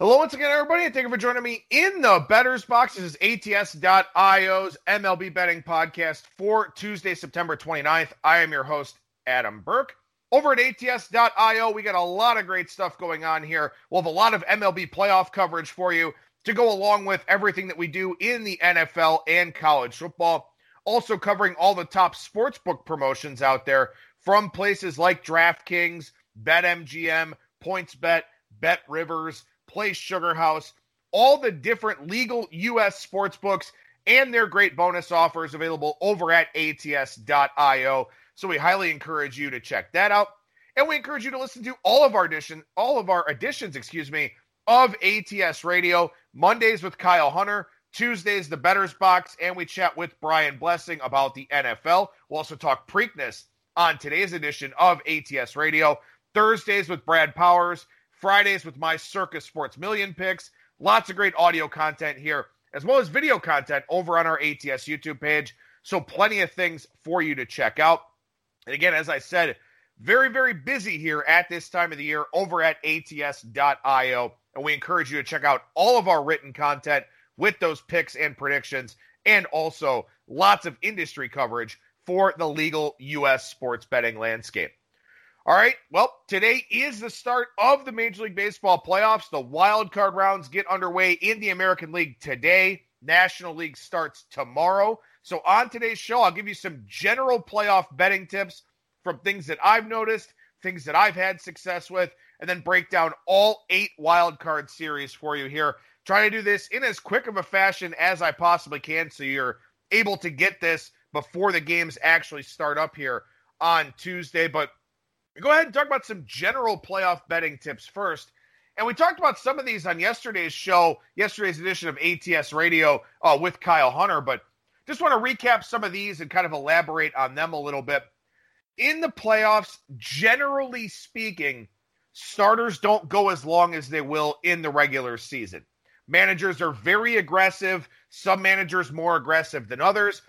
Hello, once again, everybody, and thank you for joining me in the Bettor's Box. This is ATS.io's MLB betting podcast for Tuesday, September 29th. I am your host, Adam Burke. Over at ATS.io, we got a lot of great stuff going on here. We'll have a lot of MLB playoff coverage for you to go along with everything that we do in the NFL and college football. Also, covering all the top sportsbook promotions out there from places like DraftKings, BetMGM, PointsBet, Bet Rivers Play Sugar House, all the different legal U.S. sports books and their great bonus offers available over at ats.io. So we highly encourage you to check that out. And we encourage you to listen to all of our edition, all of our editions, excuse me, of ATS Radio. Mondays with Kyle Hunter, Tuesdays the Bettor's Box, and we chat with Brian Blessing about the NFL. We'll also talk Preakness on today's edition of ATS Radio. Thursdays with Brad Powers, Fridays with my Circa Sports Million picks. Lots of great audio content here, as well as video content over on our ATS YouTube page. So, plenty of things for you to check out. And again, as I said, very, very busy here at this time of the year over at ats.io. And we encourage you to check out all of our written content with those picks and predictions, and also lots of industry coverage for the legal U.S. sports betting landscape. All right. Well, today is the start of the Major League Baseball playoffs. The wild card rounds get underway in the American League today. National League starts tomorrow. So, on today's show, I'll give you some general playoff betting tips from things that I've noticed, things that I've had success with, and then break down all eight wild card series for you here. Trying to do this in as quick of a fashion as I possibly can so you're able to get this before the games actually start up here on Tuesday. But go ahead and talk about some general playoff betting tips first. And we talked about some of these on yesterday's show, yesterday's edition of ATS Radio uh, with Kyle Hunter, but just want to recap some of these and kind of elaborate on them a little bit. In the playoffs, generally speaking, starters don't go as long as they will in the regular season. Managers are very aggressive, some managers more aggressive than others.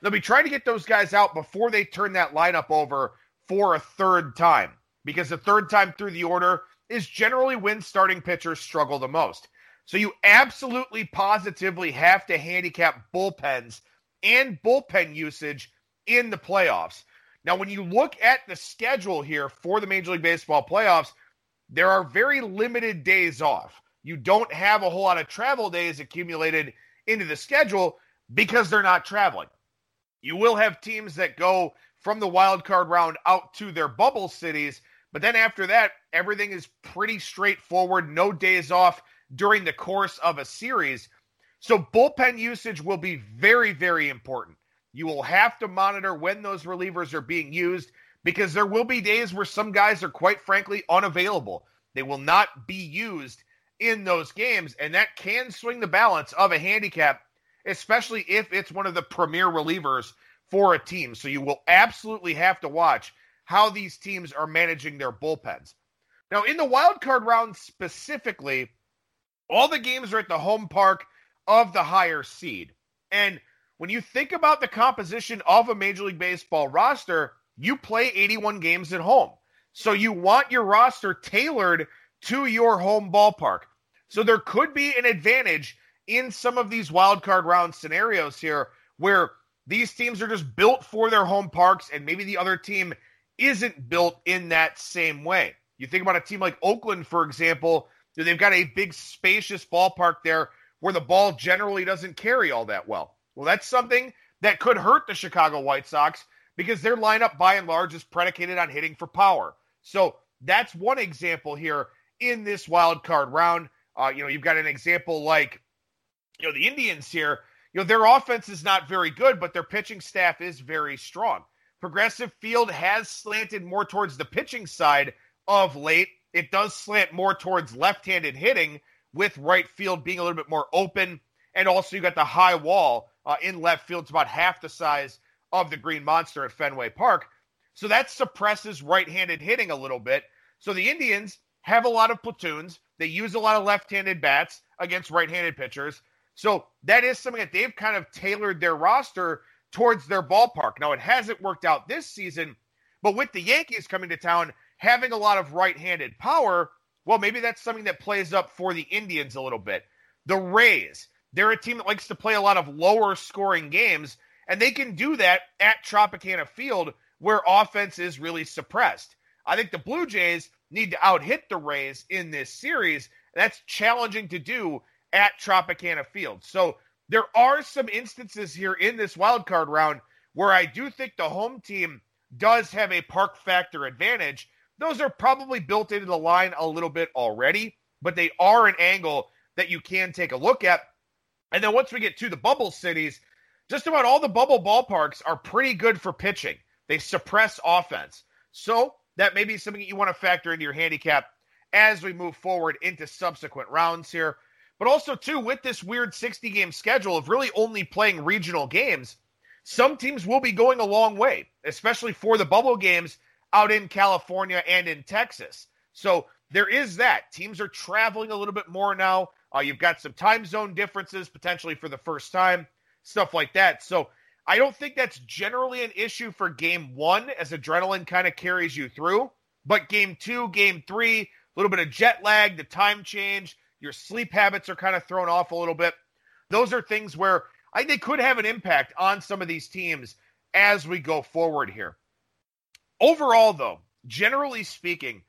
They'll be trying to get those guys out before they turn that lineup over for a third time because the third time through the order is generally when starting pitchers struggle the most. So you absolutely positively have to handicap bullpens and bullpen usage in the playoffs. Now, when you look at the schedule here for the Major League Baseball playoffs, there are very limited days off. You don't have a whole lot of travel days accumulated into the schedule because they're not traveling. You will have teams that go from the wild card round out to their bubble cities. But then after that, everything is pretty straightforward. No days off during the course of a series. So bullpen usage will be very, very important. You will have to monitor when those relievers are being used because there will be days where some guys are quite frankly unavailable. They will not be used in those games, and that can swing the balance of a handicap, especially if it's one of the premier relievers for a team. So you will absolutely have to watch how these teams are managing their bullpens. Now, in the wild card round specifically, all the games are at the home park of the higher seed. And when you think about the composition of a Major League Baseball roster, you play 81 games at home. So you want your roster tailored to your home ballpark. So there could be an advantage in some of these wild card round scenarios here where these teams are just built for their home parks, and maybe the other team isn't built in that same way. You think about a team like Oakland, for example, they've got a big, spacious ballpark there where the ball generally doesn't carry all that well. Well, that's something that could hurt the Chicago White Sox because their lineup, by and large, is predicated on hitting for power. So that's one example here in this wild card round. Uh, you know, you've got an example like, you know, the Indians here you know, their offense is not very good, but their pitching staff is very strong. Progressive Field has slanted more towards the pitching side of late. It does slant more towards left handed hitting, with right field being a little bit more open. And also, you got the high wall uh, in left field. It's about half the size of the Green Monster at Fenway Park. So that suppresses right handed hitting a little bit. So the Indians have a lot of platoons. They use a lot of left handed bats against right handed pitchers. So that is something that they've kind of tailored their roster towards their ballpark. Now, it hasn't worked out this season, but with the Yankees coming to town, having a lot of right handed power, Well, maybe that's something that plays up for the Indians a little bit. The Rays, they're a team that likes to play a lot of lower scoring games, and they can do that at Tropicana Field where offense is really suppressed. I think the Blue Jays need to out hit the Rays in this series. That's challenging to do at Tropicana Field. So there are some instances here in this wild card round where I do think the home team does have a park factor advantage. Those are probably built into the line a little bit already, but they are an angle that you can take a look at. And then once we get to the bubble cities, just about all the bubble ballparks are pretty good for pitching. They suppress offense. So that may be something that you want to factor into your handicap as we move forward into subsequent rounds here. But also, too, with this weird 60 game schedule of really only playing regional games, some teams will be going a long way, especially for the bubble games out in California and in Texas. So there is that. Teams are traveling a little bit more now. Uh, you've got some time zone differences potentially for the first time, stuff like that. So I don't think that's generally an issue for game one as adrenaline kind of carries you through. But game two, game three, a little bit of jet lag, the time change, your sleep habits are kind of thrown off a little bit. Those are things where I could have an impact on some of these teams as we go forward here. Overall, though, generally speaking,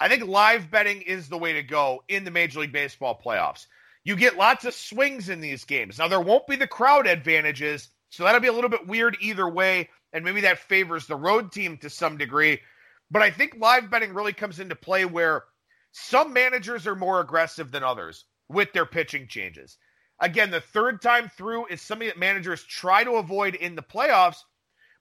I think live betting is the way to go in the Major League Baseball playoffs. You get lots of swings in these games. Now, there won't be the crowd advantages so that'll be a little bit weird either way, and maybe that favors the road team to some degree. But I think live betting really comes into play where some managers are more aggressive than others with their pitching changes. Again, the third time through is something that managers try to avoid in the playoffs,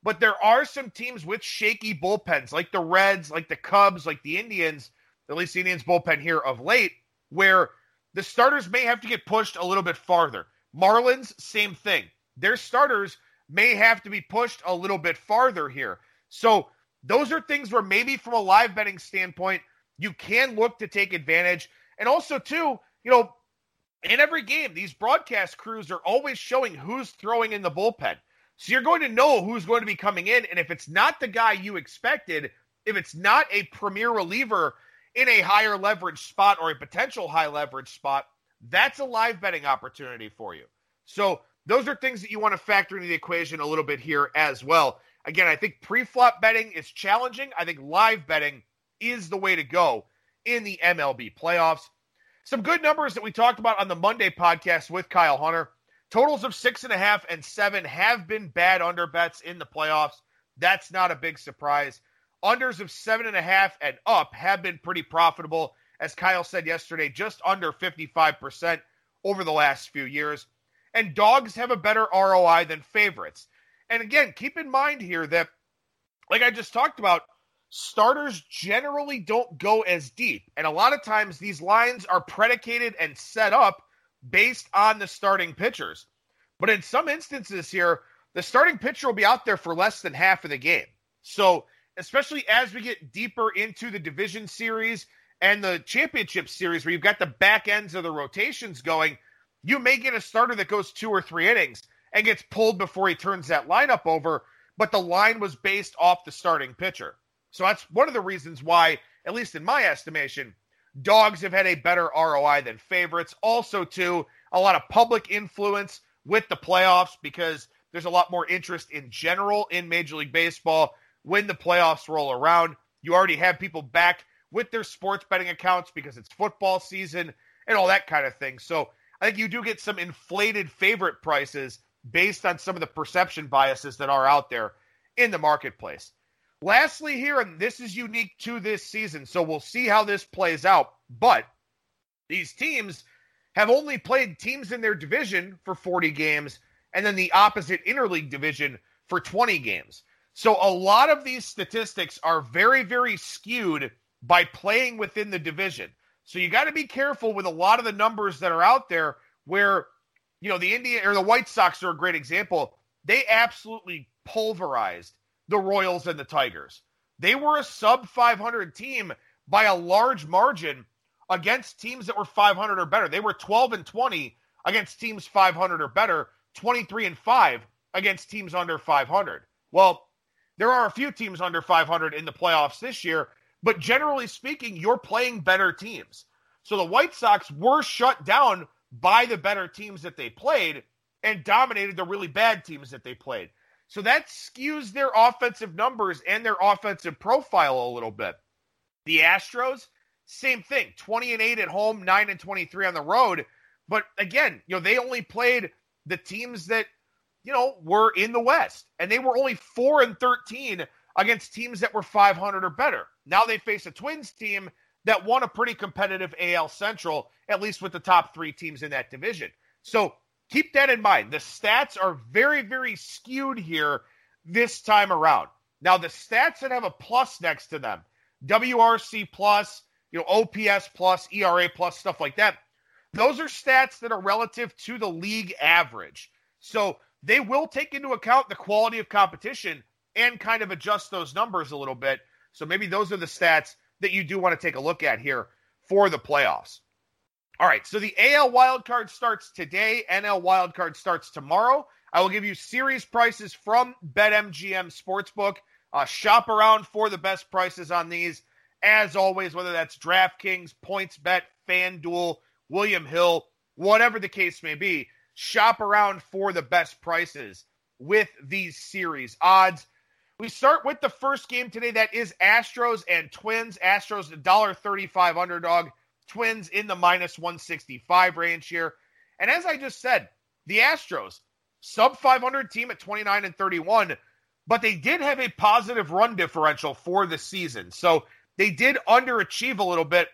but there are some teams with shaky bullpens, like the Reds, like the Cubs, like the Indians, at least the Indians bullpen here of late, where the starters may have to get pushed a little bit farther. Marlins, same thing their starters may have to be pushed a little bit farther here. So those are things where maybe from a live betting standpoint, you can look to take advantage. And also, too, you know, in every game, these broadcast crews are always showing who's throwing in the bullpen. So you're going to know who's going to be coming in. And if it's not the guy you expected, if it's not a premier reliever in a higher leverage spot or a potential high leverage spot, that's a live betting opportunity for you. So those are things that you want to factor into the equation a little bit here as well. Again, I think pre-flop betting is challenging. I think live betting is the way to go in the MLB playoffs. Some good numbers that we talked about on the Monday podcast with Kyle Hunter. Totals of six and a half and seven have been bad under bets in the playoffs. That's not a big surprise. Unders of seven and a half and up have been pretty profitable. As Kyle said yesterday, just under 55% over the last few years and dogs have a better ROI than favorites. And again, keep in mind here that, like I just talked about, starters generally don't go as deep. And a lot of times these lines are predicated and set up based on the starting pitchers. But in some instances here, the starting pitcher will be out there for less than half of the game. So, especially as we get deeper into the division series and the championship series, where you've got the back ends of the rotations going, you may get a starter that goes two or three innings and gets pulled before he turns that lineup over, but the line was based off the starting pitcher. So that's one of the reasons why, at least in my estimation, dogs have had a better ROI than favorites. Also, too, a lot of public influence with the playoffs because there's a lot more interest in general in Major League Baseball when the playoffs roll around. You already have people back with their sports betting accounts because it's football season and all that kind of thing. So I think you do get some inflated favorite prices based on some of the perception biases that are out there in the marketplace. Lastly, here, and this is unique to this season, so we'll see how this plays out. But these teams have only played teams in their division for 40 games and then the opposite interleague division for 20 games. So a lot of these statistics are very, very skewed by playing within the division. So you got to be careful with a lot of the numbers that are out there where, you know, the Indian or the White Sox are a great example. They absolutely pulverized the Royals and the Tigers. They were a sub 500 team by a large margin against teams that were 500 or better. They were 12 and 20 against teams 500 or better, 23 and 5 against teams under 500. Well, there are a few teams under 500 in the playoffs this year, but generally speaking, you're playing better teams. So the White Sox were shut down by the better teams that they played and dominated the really bad teams that they played. So that skews their offensive numbers and their offensive profile a little bit. The Astros, same thing 20 and 8 at home, 9 and 23 on the road. But again, you know, they only played the teams that, you know, were in the West. And they were only 4 and 13 against teams that were 500 or better. Now they face a Twins team that won a pretty competitive AL Central, at least with the top three teams in that division. So keep that in mind. The stats are very, very skewed here this time around. Now, the stats that have a plus next to them, WRC plus, you know, OPS plus, ERA plus, stuff like that, those are stats that are relative to the league average. So they will take into account the quality of competition and kind of adjust those numbers a little bit. So maybe those are the stats that you do want to take a look at here for the playoffs. All right, so the AL wildcard starts today. NL wildcard starts tomorrow. I will give you series prices from BetMGM Sportsbook. Uh, shop around for the best prices on these. As always, whether that's DraftKings, PointsBet, FanDuel, William Hill, whatever the case may be, shop around for the best prices with these series odds. We start with the first game today. That is Astros and Twins. Astros, $1.35 underdog. Twins in the minus 165 range here. And as I just said, the Astros, sub 500 team at 29 and 31, but they did have a positive run differential for the season. So they did underachieve a little bit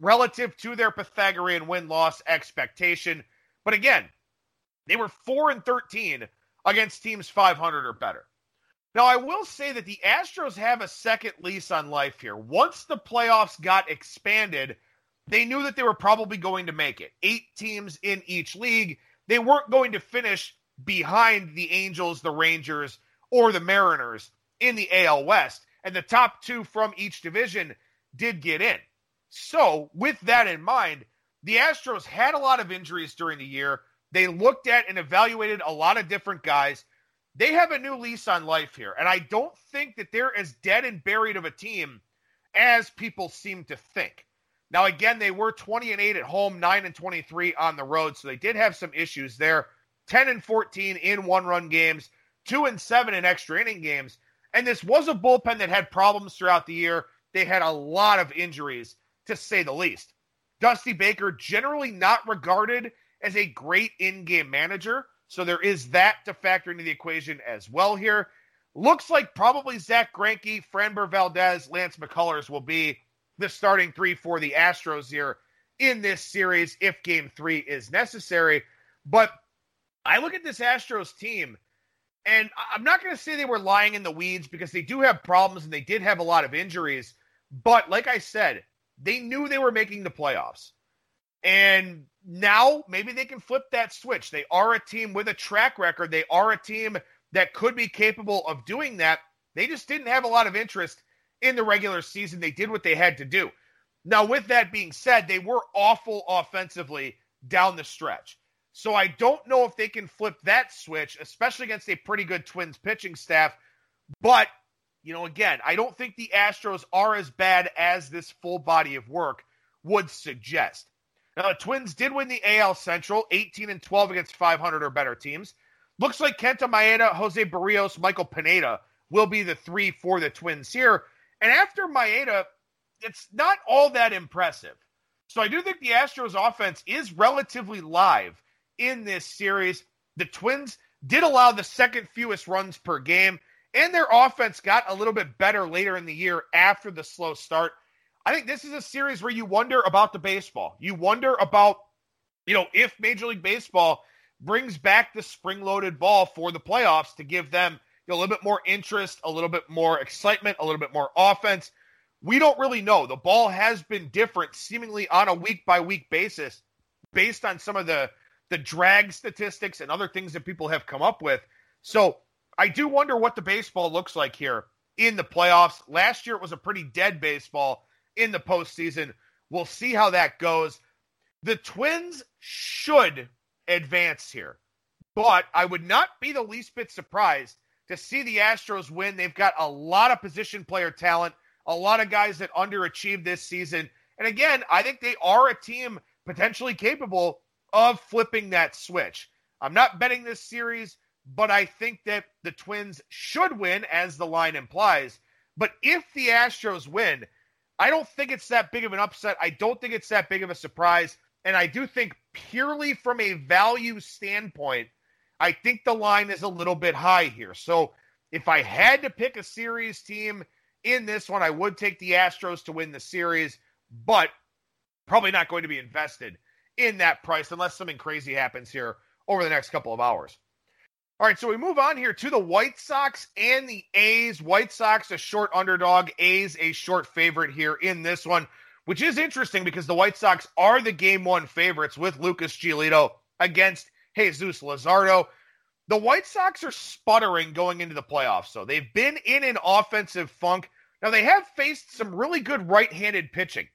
relative to their Pythagorean win loss expectation. But again, they were 4 and 13 against teams 500 or better. Now, I will say that the Astros have a second lease on life here. Once the playoffs got expanded, they knew that they were probably going to make it. Eight teams in each league. They weren't going to finish behind the Angels, the Rangers, or the Mariners in the AL West. And the top two from each division did get in. So, with that in mind, the Astros had a lot of injuries during the year. They looked at and evaluated a lot of different guys. They have a new lease on life here. And I don't think that they're as dead and buried of a team as people seem to think. Now, again, they were 20 and 8 at home, 9 and 23 on the road, so they did have some issues there. 10 and 14 in one run games, 2 and 7 in extra inning games. And this was a bullpen that had problems throughout the year. They had a lot of injuries, to say the least. Dusty Baker, generally not regarded as a great in game manager. So there is that to factor into the equation as well here. Looks like probably Zack Greinke, Framber Valdez, Lance McCullers will be the starting three for the Astros here in this series if game three is necessary. But I look at this Astros team, and I'm not going to say they were lying in the weeds because they do have problems and they did have a lot of injuries. But like I said, they knew they were making the playoffs. And now maybe they can flip that switch. They are a team with a track record. They are a team that could be capable of doing that. They just didn't have a lot of interest in the regular season. They did what they had to do. Now, with that being said, they were awful offensively down the stretch. So I don't know if they can flip that switch, especially against a pretty good Twins pitching staff. But, you know, again, I don't think the Astros are as bad as this full body of work would suggest. Now, the Twins did win the AL Central, 18 and 12 against 500 or better teams. Looks like Kenta Maeda, Jose Berrios, Michael Pineda will be the three for the Twins here. And after Maeda, it's not all that impressive. So I do think the Astros offense is relatively live in this series. The Twins did allow the second fewest runs per game, and their offense got a little bit better later in the year after the slow start. I think this is a series where you wonder about the baseball. You wonder about, you know, if Major League Baseball brings back the spring loaded ball for the playoffs to give them a little bit more interest, a little bit more excitement, a little bit more offense. We don't really know. The ball has been different seemingly on a week by week basis based on some of the the drag statistics and other things that people have come up with. So, I do wonder what the baseball looks like here in the playoffs. Last year it was a pretty dead baseball in the postseason. We'll see how that goes. The Twins should advance here, but I would not be the least bit surprised to see the Astros win. They've got a lot of position player talent, A lot of guys that underachieved this season. And again, I think they are a team potentially capable of flipping that switch. I'm not betting this series, but I think that the Twins should win, as the line implies. But if the Astros win, I don't think it's that big of an upset. I don't think it's that big of a surprise. And I do think, purely from a value standpoint, I think the line is a little bit high here. So if I had to pick a series team in this one, I would take the Astros to win the series, but probably not going to be invested in that price unless something crazy happens here over the next couple of hours. All right, so we move on here to the White Sox and the A's. White Sox, a short underdog, A's, a short favorite here in this one, which is interesting because the White Sox are the game one favorites with Lucas Giolito against Jesus Luzardo. The White Sox are sputtering going into the playoffs, so they've been in an offensive funk. Now, they have faced some really good right handed pitching.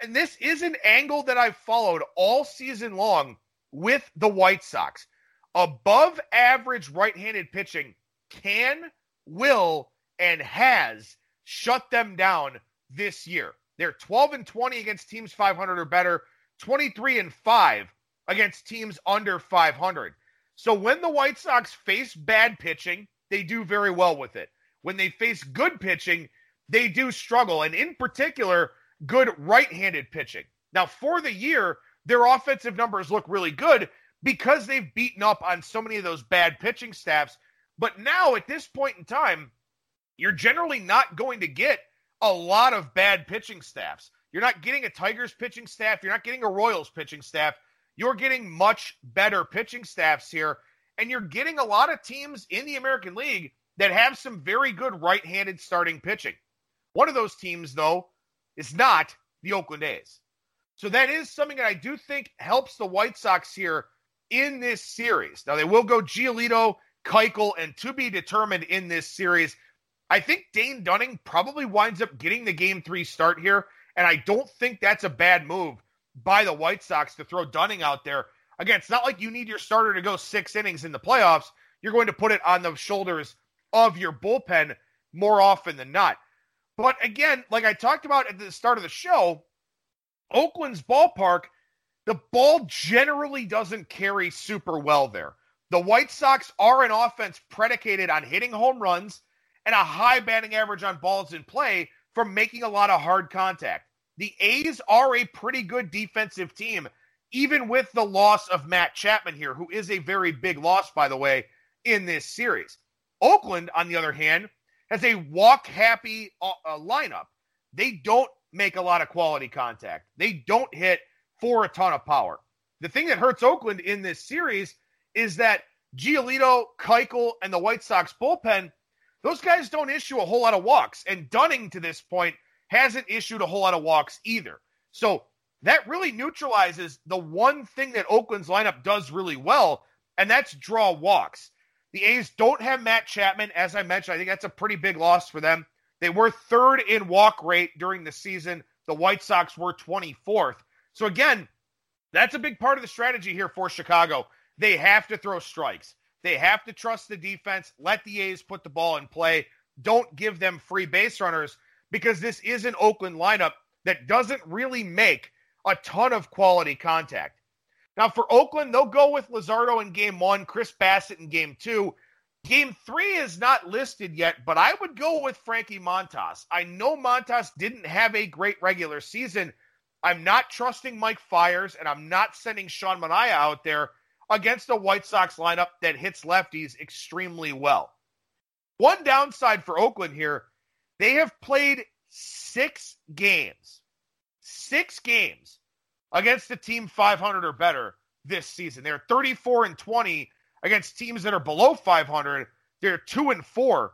And this is an angle that I've followed all season long with the White Sox above average right handed pitching can, will, and has shut them down this year. They're 12 and 20 against teams 500 or better, 23 and 5 against teams under 500. So when the White Sox face bad pitching, they do very well with it. When they face good pitching, they do struggle. And in particular, good right handed pitching. Now, for the year, their offensive numbers look really good because they've beaten up on so many of those bad pitching staffs. But now, at this point in time, you're generally not going to get a lot of bad pitching staffs. You're not getting a Tigers pitching staff. You're not getting a Royals pitching staff. You're getting much better pitching staffs here. And you're getting a lot of teams in the American League that have some very good right handed starting pitching. One of those teams, though, is not the Oakland A's. So that is something that I do think helps the White Sox here in this series. Now they will go Giolito, Keuchel, and to be determined in this series. I think Dane Dunning probably winds up getting the game three start here, and I don't think that's a bad move by the White Sox to throw Dunning out there. Again, it's not like you need your starter to go six innings in the playoffs. You're going to put it on the shoulders of your bullpen more often than not. But again, like I talked about at the start of the show, Oakland's ballpark the ball generally doesn't carry super well there. The White Sox are an offense predicated on hitting home runs and a high batting average on balls in play from making a lot of hard contact. The A's are a pretty good defensive team, even with the loss of Matt Chapman here, who is a very big loss, by the way, in this series. Oakland, on the other hand, has a walk happy uh, uh lineup. They don't make a lot of quality contact, they don't hit for a ton of power. The thing that hurts Oakland in this series is that Giolito, Keuchel, and the White Sox bullpen, those guys don't issue a whole lot of walks. And Dunning, to this point, hasn't issued a whole lot of walks either. So that really neutralizes the one thing that Oakland's lineup does really well, and that's draw walks. The A's don't have Matt Chapman, as I mentioned. I think that's a pretty big loss for them. They were third in walk rate during the season. The White Sox were 24th. So again, that's a big part of the strategy here for Chicago. They have to throw strikes. They have to trust the defense, let the A's put the ball in play. Don't give them free base runners because this is an Oakland lineup that doesn't really make a ton of quality contact. Now, for Oakland, they'll go with Luzardo in game one, Chris Bassitt in game two. Game three is not listed yet, but I would go with Frankie Montas. I know Montas didn't have a great regular season, I'm not trusting Mike Fiers, and I'm not sending Sean Manaea out there against a White Sox lineup that hits lefties extremely well. One downside for Oakland here, they have played six games, six games against the team 500 or better this season. They're 34 and 20 against teams that are below 500. They're 2 and 4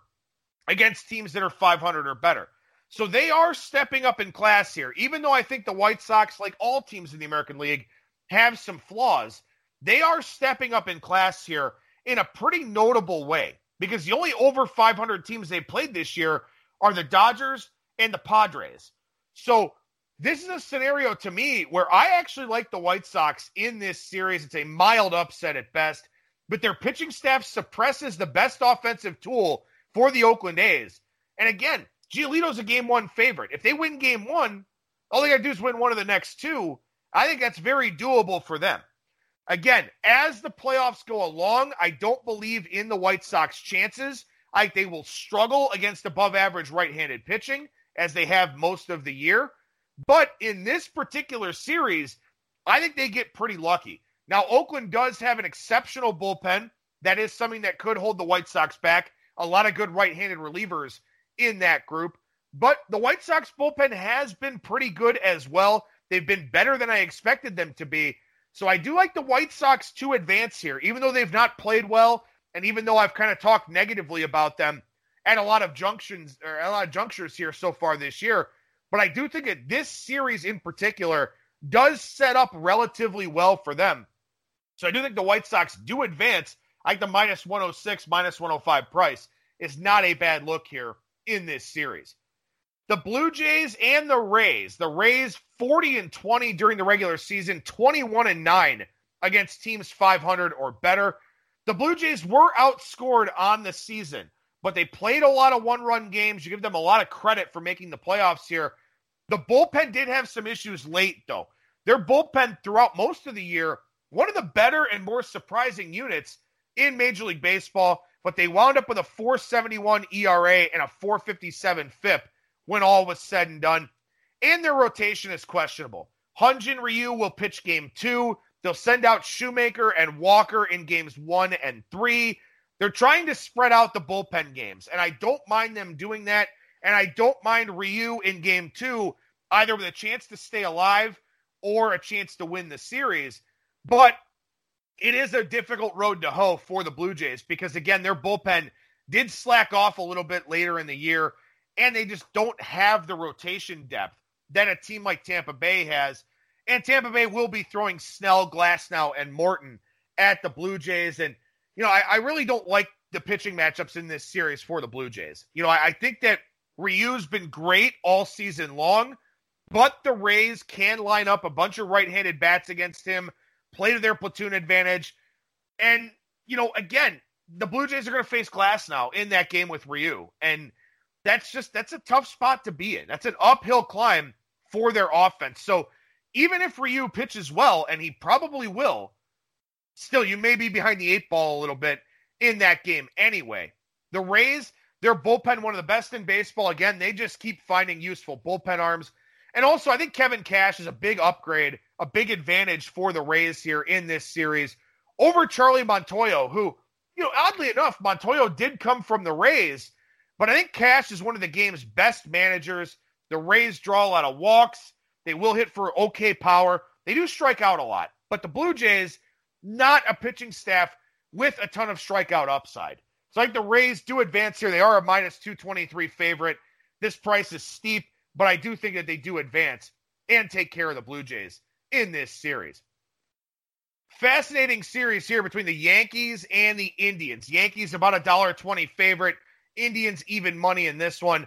against teams that are 500 or better. So they are stepping up in class here. Even though I think the White Sox, like all teams in the American League, have some flaws, they are stepping up in class here in a pretty notable way because the only over 500 teams they played this year are the Dodgers and the Padres. So this is a scenario to me where I actually like the White Sox in this series. It's a mild upset at best, but their pitching staff suppresses the best offensive tool for the Oakland A's. And again, Giolito's a game one favorite. If they win game one, all they got to do is win one of the next two. I think that's very doable for them. Again, as the playoffs go along, I don't believe in the White Sox chances. Think they will struggle against above average right handed pitching as they have most of the year. But in this particular series, I think they get pretty lucky. Now, Oakland does have an exceptional bullpen. That is something that could hold the White Sox back. A lot of good right handed relievers in that group. But the White Sox bullpen has been pretty good as well. They've been better than I expected them to be. So I do like the White Sox to advance here, even though they've not played well, and even though I've kind of talked negatively about them at a lot of junctions or a lot of junctures here so far this year. But I do think that this series in particular does set up relatively well for them. So I do think the White Sox do advance. I think the minus 106, minus 105 price is not a bad look here in this series. The Blue Jays and the Rays. The Rays 40 and 20 during the regular season, 21 and 9 against teams 500 or better. The Blue Jays were outscored on the season, but they played a lot of one-run games. You give them a lot of credit for making the playoffs here. The bullpen did have some issues late though. Their bullpen throughout most of the year, one of the better and more surprising units in Major League Baseball, but they wound up with a 471 ERA and a 457 FIP when all was said and done. And their rotation is questionable. Hyun-Jin Ryu will pitch game two. They'll send out Shoemaker and Walker in games one and three. They're trying to spread out the bullpen games, and I don't mind them doing that. And I don't mind Ryu in game two, either with a chance to stay alive or a chance to win the series. But it is a difficult road to hoe for the Blue Jays because, again, their bullpen did slack off a little bit later in the year and they just don't have the rotation depth that a team like Tampa Bay has. And Tampa Bay will be throwing Snell, Glasnow, and Morton at the Blue Jays. And, you know, I, I really don't like the pitching matchups in this series for the Blue Jays. You know, I, I think that Ryu's been great all season long, but the Rays can line up a bunch of right handed bats against him, play to their platoon advantage. And, you know, again, the Blue Jays are going to face Glasnow in that game with Ryu. And that's just that's a tough spot to be in. That's an uphill climb for their offense. So even if Ryu pitches well, and he probably will, still you may be behind the eight ball a little bit in that game anyway. The Rays, their bullpen one of the best in baseball. Again, they just keep finding useful bullpen arms. And also, I think Kevin Cash is a big upgrade, a big advantage for the Rays here in this series over Charlie Montoyo, who, you know, oddly enough, Montoyo did come from the Rays, but I think Cash is one of the game's best managers. The Rays draw a lot of walks. They will hit for okay power. They do strike out a lot. But the Blue Jays, not a pitching staff with a ton of strikeout upside. So I think the Rays do advance here. They are a minus 223 favorite. This price is steep, but I do think that they do advance and take care of the Blue Jays in this series. Fascinating series here between the Yankees and the Indians. Yankees about a dollar twenty favorite. Indians even money in this one.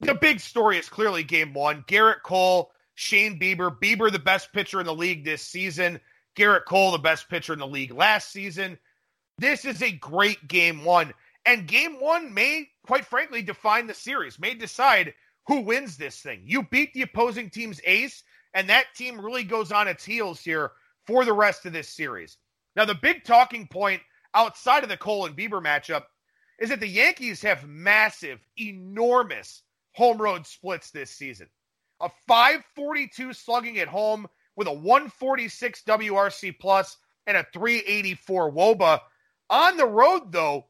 The big story is clearly game one. Gerrit Cole, Shane Bieber. Bieber, the best pitcher in the league this season. Gerrit Cole, the best pitcher in the league last season. This is a great game one. And game one may, quite frankly, define the series, may decide who wins this thing. You beat the opposing team's ace, and that team really goes on its heels here for the rest of this series. Now, the big talking point outside of the Cole and Bieber matchup is that the Yankees have massive, enormous home road splits this season. A 542 slugging at home with a 146 WRC plus and a 384 WOBA. On the road, though,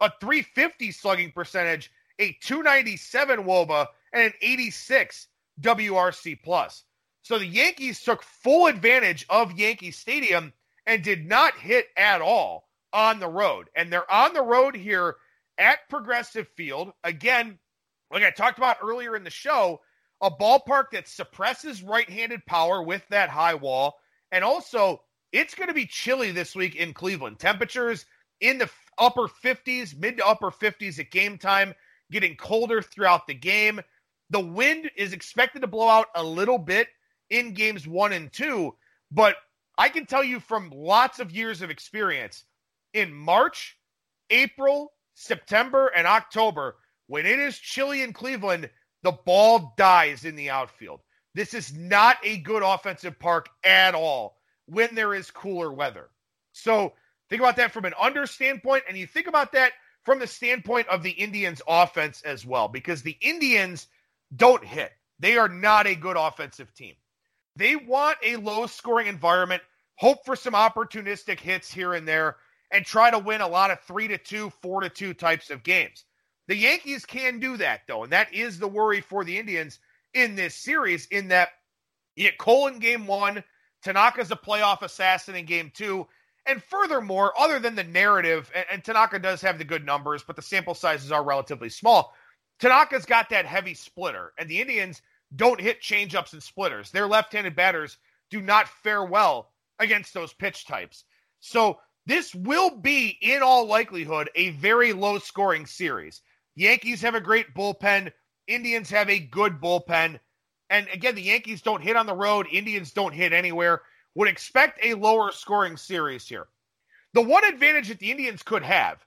a 350 slugging percentage, a 297 WOBA, and an 86 WRC plus. So the Yankees took full advantage of Yankee Stadium and did not hit at all on the road. And they're on the road here at Progressive Field. Again, like I talked about earlier in the show, a ballpark that suppresses right handed power with that high wall. And also, it's going to be chilly this week in Cleveland. Temperatures in the upper 50s, mid to upper 50s at game time, getting colder throughout the game. The wind is expected to blow out a little bit in games one and two, but I can tell you from lots of years of experience in March, April, September and October, when it is chilly in Cleveland, the ball dies in the outfield. This is not a good offensive park at all when there is cooler weather. So think about that from an under standpoint, and you think about that from the standpoint of the Indians' offense as well, because the Indians don't hit. They are not a good offensive team. They want a low scoring environment, hope for some opportunistic hits here and there, and try to win a lot of three to two, four to two types of games. The Yankees can do that, though, and that is the worry for the Indians in this series, in that you get Cole in game one, Tanaka's a playoff assassin in game two, and furthermore, other than the narrative, and, and, Tanaka does have the good numbers, but the sample sizes are relatively small. Tanaka's got that heavy splitter, and the Indians don't hit changeups and splitters. Their left-handed batters do not fare well against those pitch types. So this will be, in all likelihood, a very low-scoring series. Yankees have a great bullpen. Indians have a good bullpen. And again, the Yankees don't hit on the road. Indians don't hit anywhere. Would expect a lower scoring series here. The one advantage that the Indians could have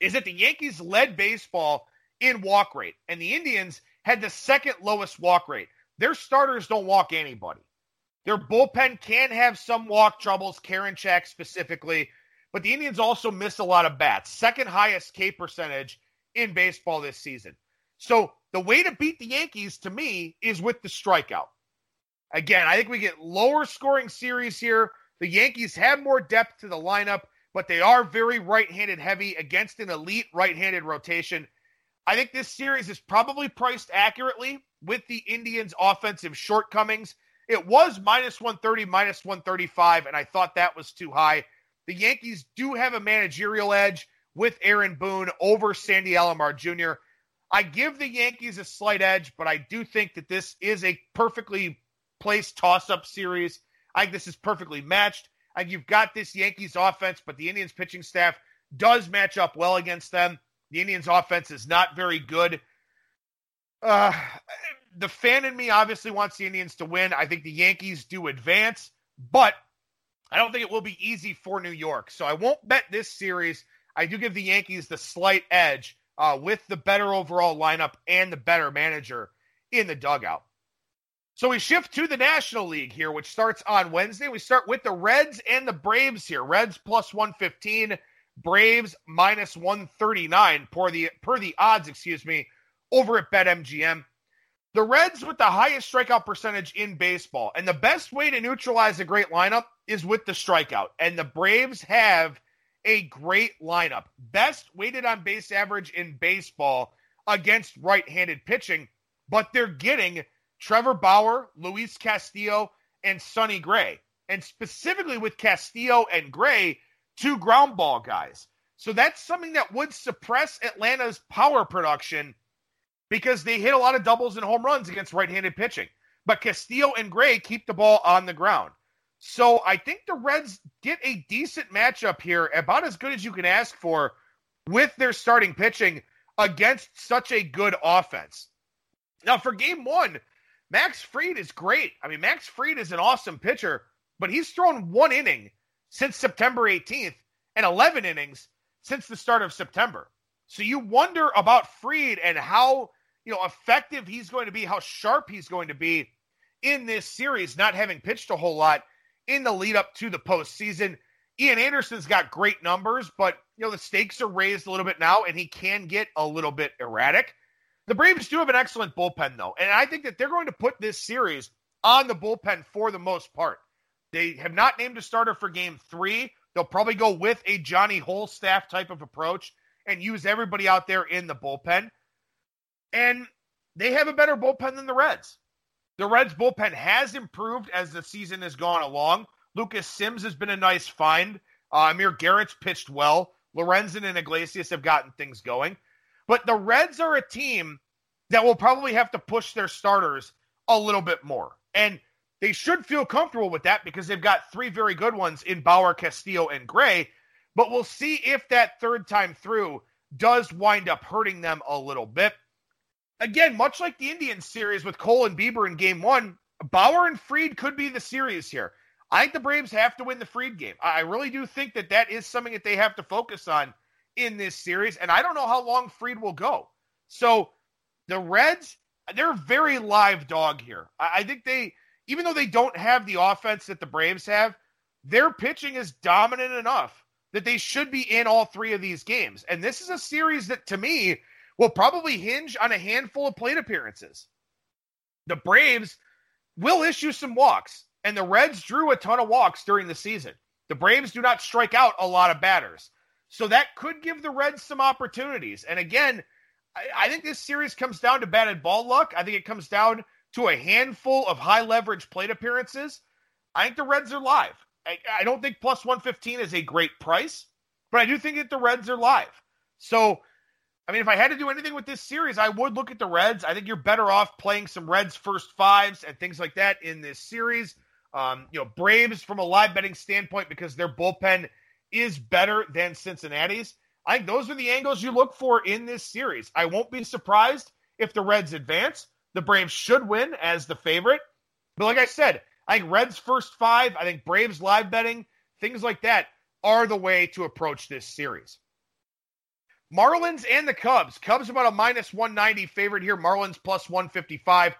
is that the Yankees led baseball in walk rate, and the Indians had the second lowest walk rate. Their starters don't walk anybody. Their bullpen can have some walk troubles, Karen Karinchak specifically, but the Indians also miss a lot of bats. Second highest K percentage in baseball this season. So the way to beat the Yankees to me is with the strikeout. Again, I think we get lower scoring series here. The Yankees have more depth to the lineup, but they are very right handed heavy against an elite right handed rotation. I think this series is probably priced accurately with the Indians' offensive shortcomings. It was minus 130, minus 135, and I thought that was too high. The Yankees do have a managerial edge with Aaron Boone over Sandy Alomar Jr. I give the Yankees a slight edge, but I do think that this is a perfectly placed toss up series. I think this is perfectly matched. Think you've got this Yankees offense, but the Indians pitching staff does match up well against them. The Indians offense is not very good. Uh, the fan in me obviously wants the Indians to win. I think the Yankees do advance, but I don't think it will be easy for New York. So I won't bet this series. I do give the Yankees the slight edge uh, with the better overall lineup and the better manager in the dugout. So we shift to the National League here, which starts on Wednesday. We start with the Reds and the Braves here. Reds plus 115, Braves minus 139 per the per the odds, excuse me, over at BetMGM. The Reds with the highest strikeout percentage in baseball. And the best way to neutralize a great lineup is with the strikeout. And the Braves have a great lineup. Best weighted on base average in baseball against right handed pitching, but they're getting Trevor Bauer, Luis Castillo, and Sonny Gray. And specifically with Castillo and Gray, two ground ball guys. So that's something that would suppress Atlanta's power production because they hit a lot of doubles and home runs against right handed pitching. But Castillo and Gray keep the ball on the ground. So I think the Reds get a decent matchup here, about as good as you can ask for with their starting pitching against such a good offense. Now, for game one, Max Fried is great. I mean, Max Fried is an awesome pitcher, but he's thrown one inning since September 18th and 11 innings since the start of September. So you wonder about Fried and how, you know, effective he's going to be, how sharp he's going to be in this series, not having pitched a whole lot in the lead up to the postseason. Ian Anderson's got great numbers, but you know the stakes are raised a little bit now, and he can get a little bit erratic. The Braves do have an excellent bullpen, though, and I think that they're going to put this series on the bullpen for the most part. They have not named a starter for game three. They'll probably go with a Johnny Wholestaff type of approach and use everybody out there in the bullpen. And they have a better bullpen than the Reds. The Reds bullpen has improved as the season has gone along. Lucas Sims has been a nice find. Uh, Amir Garrett's pitched well. Lorenzen and Iglesias have gotten things going. But the Reds are a team that will probably have to push their starters a little bit more. And they should feel comfortable with that because they've got three very good ones in Bauer, Castillo, and Gray. But we'll see if that third time through does wind up hurting them a little bit. Again, much like the Indians series with Cole and Bieber in game one, Bauer and Fried could be the series here. I think the Braves have to win the Fried game. I really do think that that is something that they have to focus on in this series. And I don't know how long Fried will go. So the Reds they're very live dog here. I think they, even though they don't have the offense that the Braves have, their pitching is dominant enough that they should be in all three of these games. And this is a series that, to me, will probably hinge on a handful of plate appearances. The Braves will issue some walks, and the Reds drew a ton of walks during the season. The Braves do not strike out a lot of batters. So that could give the Reds some opportunities. And again, I, I think this series comes down to batted ball luck. I think it comes down to a handful of high leverage plate appearances. I think the Reds are live. I, I don't think plus 115 is a great price, but I do think that the Reds are live. So, I mean, if I had to do anything with this series, I would look at the Reds. I think you're better off playing some Reds first fives and things like that in this series. Um, you know, Braves from a live betting standpoint because their bullpen is better than Cincinnati's. I think those are the angles you look for in this series. I won't be surprised if the Reds advance. The Braves should win as the favorite. But like I said, I think Reds first five, I think Braves live betting, things like that are the way to approach this series. Marlins and the Cubs. Cubs about a minus 190 favorite here. Marlins plus 155.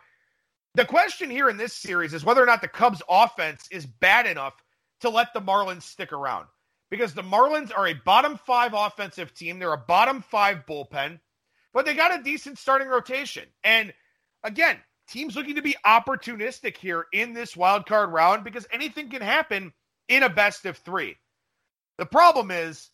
The question here in this series is whether or not the Cubs offense is bad enough to let the Marlins stick around. Because the Marlins are a bottom five offensive team. They're a bottom five bullpen, but they got a decent starting rotation. And again, teams looking to be opportunistic here in this wild card round because anything can happen in a best of three. The problem is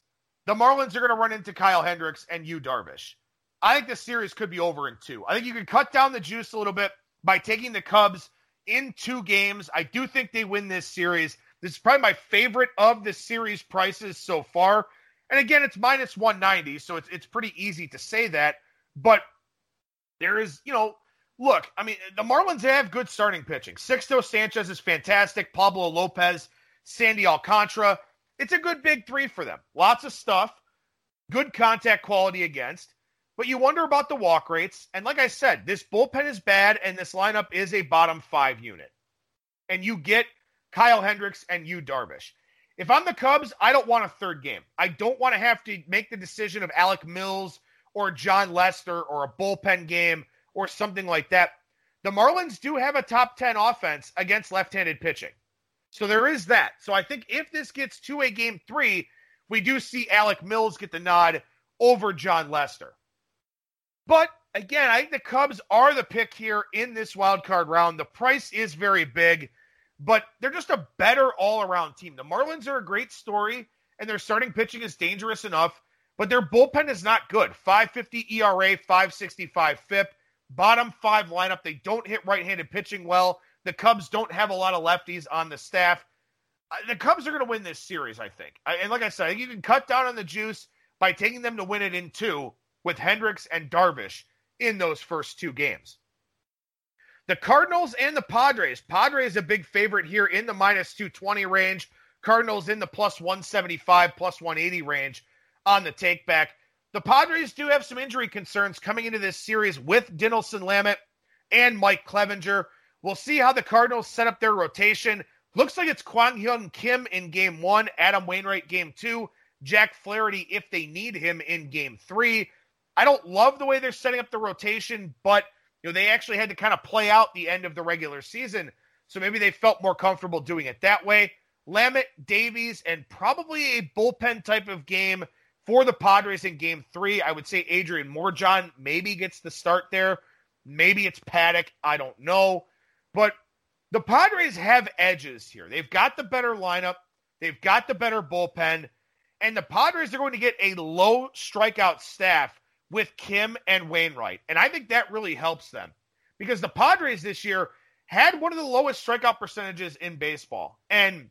the Marlins are going to run into Kyle Hendricks and Yu Darvish. I think the series could be over in two. I think you can cut down the juice a little bit by taking the Cubs in two games. I do think they win this series. This is probably my favorite of the series prices so far. And again, it's minus 190, so it's it's pretty easy to say that. But there is, you know, look, I mean, the Marlins have good starting pitching. Sixto Sanchez is fantastic. Pablo Lopez, Sandy Alcantara. It's a good big three for them. Lots of stuff. Good contact quality against. But you wonder about the walk rates. And like I said, this bullpen is bad, and this lineup is a bottom five unit. And you get Kyle Hendricks and Yu Darvish. If I'm the Cubs, I don't want a third game. I don't want to have to make the decision of Alec Mills or Jon Lester or a bullpen game or something like that. The Marlins do have a top 10 offense against left handed pitching. So there is that. So I think if this gets to a game three, we do see Alec Mills get the nod over Jon Lester. But again, I think the Cubs are the pick here in this wild card round. The price is very big, but they're just a better all around team. The Marlins are a great story, and their starting pitching is dangerous enough, but their bullpen is not good. 550 ERA, 565 FIP bottom five lineup. They don't hit right handed pitching well. The Cubs don't have a lot of lefties on the staff. Uh, the Cubs are going to win this series, I think. And like I said, you can cut down on the juice by taking them to win it in two with Hendricks and Darvish in those first two games. The Cardinals and the Padres. Padres a big favorite here in the minus 220 range. Cardinals in the plus 175, plus 180 range on the take back. The Padres do have some injury concerns coming into this series with Dinelson Lamet and Mike Clevinger. We'll see how the Cardinals set up their rotation. Looks like it's Kwang Hyun Kim in game one, Adam Wainwright game two, Jack Flaherty if they need him in game three. I don't love the way they're setting up the rotation, but you know they actually had to kind of play out the end of the regular season, so maybe they felt more comfortable doing it that way. Lamet, Davies, and probably a bullpen type of game for the Padres in game three, I would say Adrian Morejon maybe gets the start there. Maybe it's Paddack. I don't know. But the Padres have edges here. They've got the better lineup, they've got the better bullpen, and the Padres are going to get a low strikeout staff with Kim and Wainwright. And I think that really helps them because the Padres this year had one of the lowest strikeout percentages in baseball. And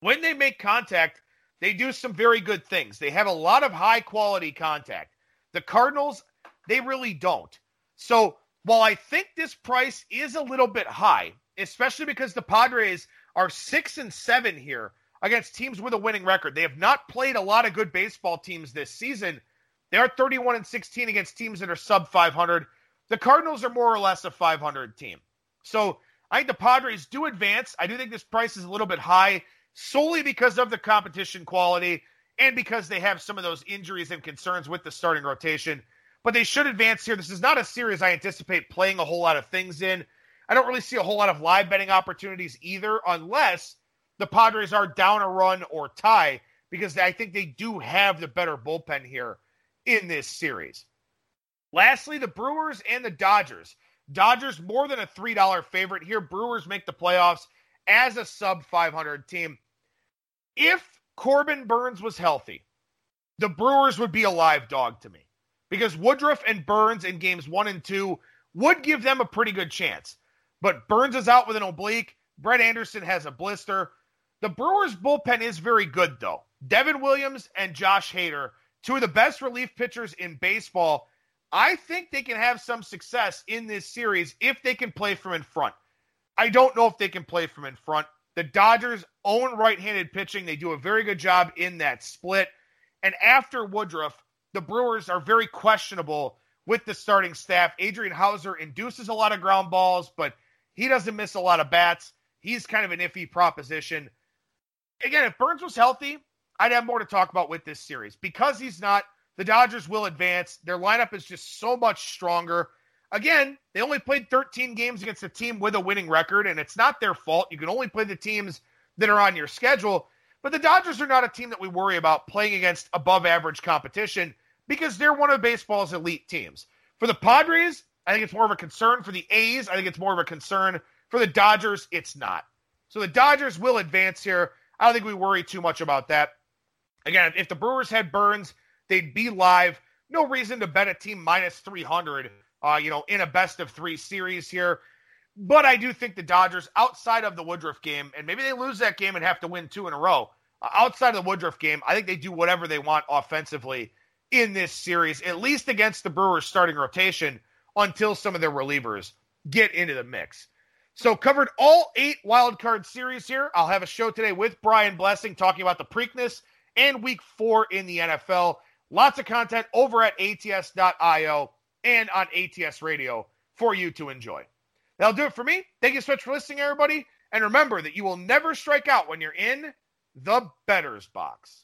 when they make contact, they do some very good things. They have a lot of high quality contact. The Cardinals, they really don't. So while I think this price is a little bit high, especially because the Padres are six and seven here against teams with a winning record, they have not played a lot of good baseball teams this season. They are 31 and 16 against teams that are sub 500. The Cardinals are more or less a 500 team. So I think the Padres do advance. I do think this price is a little bit high solely because of the competition quality and because they have some of those injuries and concerns with the starting rotation. But they should advance here. This is not a series I anticipate playing a whole lot of things in. I don't really see a whole lot of live betting opportunities either, unless the Padres are down a run or tie, because I think they do have the better bullpen here in this series. Lastly, the Brewers and the Dodgers. Dodgers more than a $3 favorite here. Brewers make the playoffs as a sub 500 team. If Corbin Burnes was healthy, the Brewers would be a live dog to me because Woodruff and Burnes in games one and two would give them a pretty good chance. But Burnes is out with an oblique. Brett Anderson has a blister. The Brewers bullpen is very good, though. Devin Williams and Josh Hader, two of the best relief pitchers in baseball. I think they can have some success in this series if they can play from in front. I don't know if they can play from in front. The Dodgers own right handed pitching. They do a very good job in that split. And after Woodruff, the Brewers are very questionable with the starting staff. Adrian Houser induces a lot of ground balls, but he doesn't miss a lot of bats. He's kind of an iffy proposition. Again, if Burnes was healthy, I'd have more to talk about with this series. Because he's not, the Dodgers will advance. Their lineup is just so much stronger. Again, they only played 13 games against a team with a winning record, and it's not their fault. You can only play the teams that are on your schedule. But the Dodgers are not a team that we worry about playing against above average competition because they're one of baseball's elite teams. For the Padres, I think it's more of a concern. For the A's, I think it's more of a concern. For the Dodgers, it's not. So the Dodgers will advance here. I don't think we worry too much about that. Again, if the Brewers had Burnes, they'd be live. No reason to bet a team minus 300, uh, you know, in a best of three series here. But I do think the Dodgers, outside of the Woodruff game, and maybe they lose that game and have to win two in a row, uh, outside of the Woodruff game, I think they do whatever they want offensively in this series, at least against the Brewers starting rotation until some of their relievers get into the mix. So covered all eight wild card series here. I'll have a show today with Brian Blessing talking about the Preakness and week four in the NFL. Lots of content over at ats.io and on ATS radio for you to enjoy. That'll do it for me. Thank you so much for listening, everybody. And remember that you will never strike out when you're in the Bettor's Box.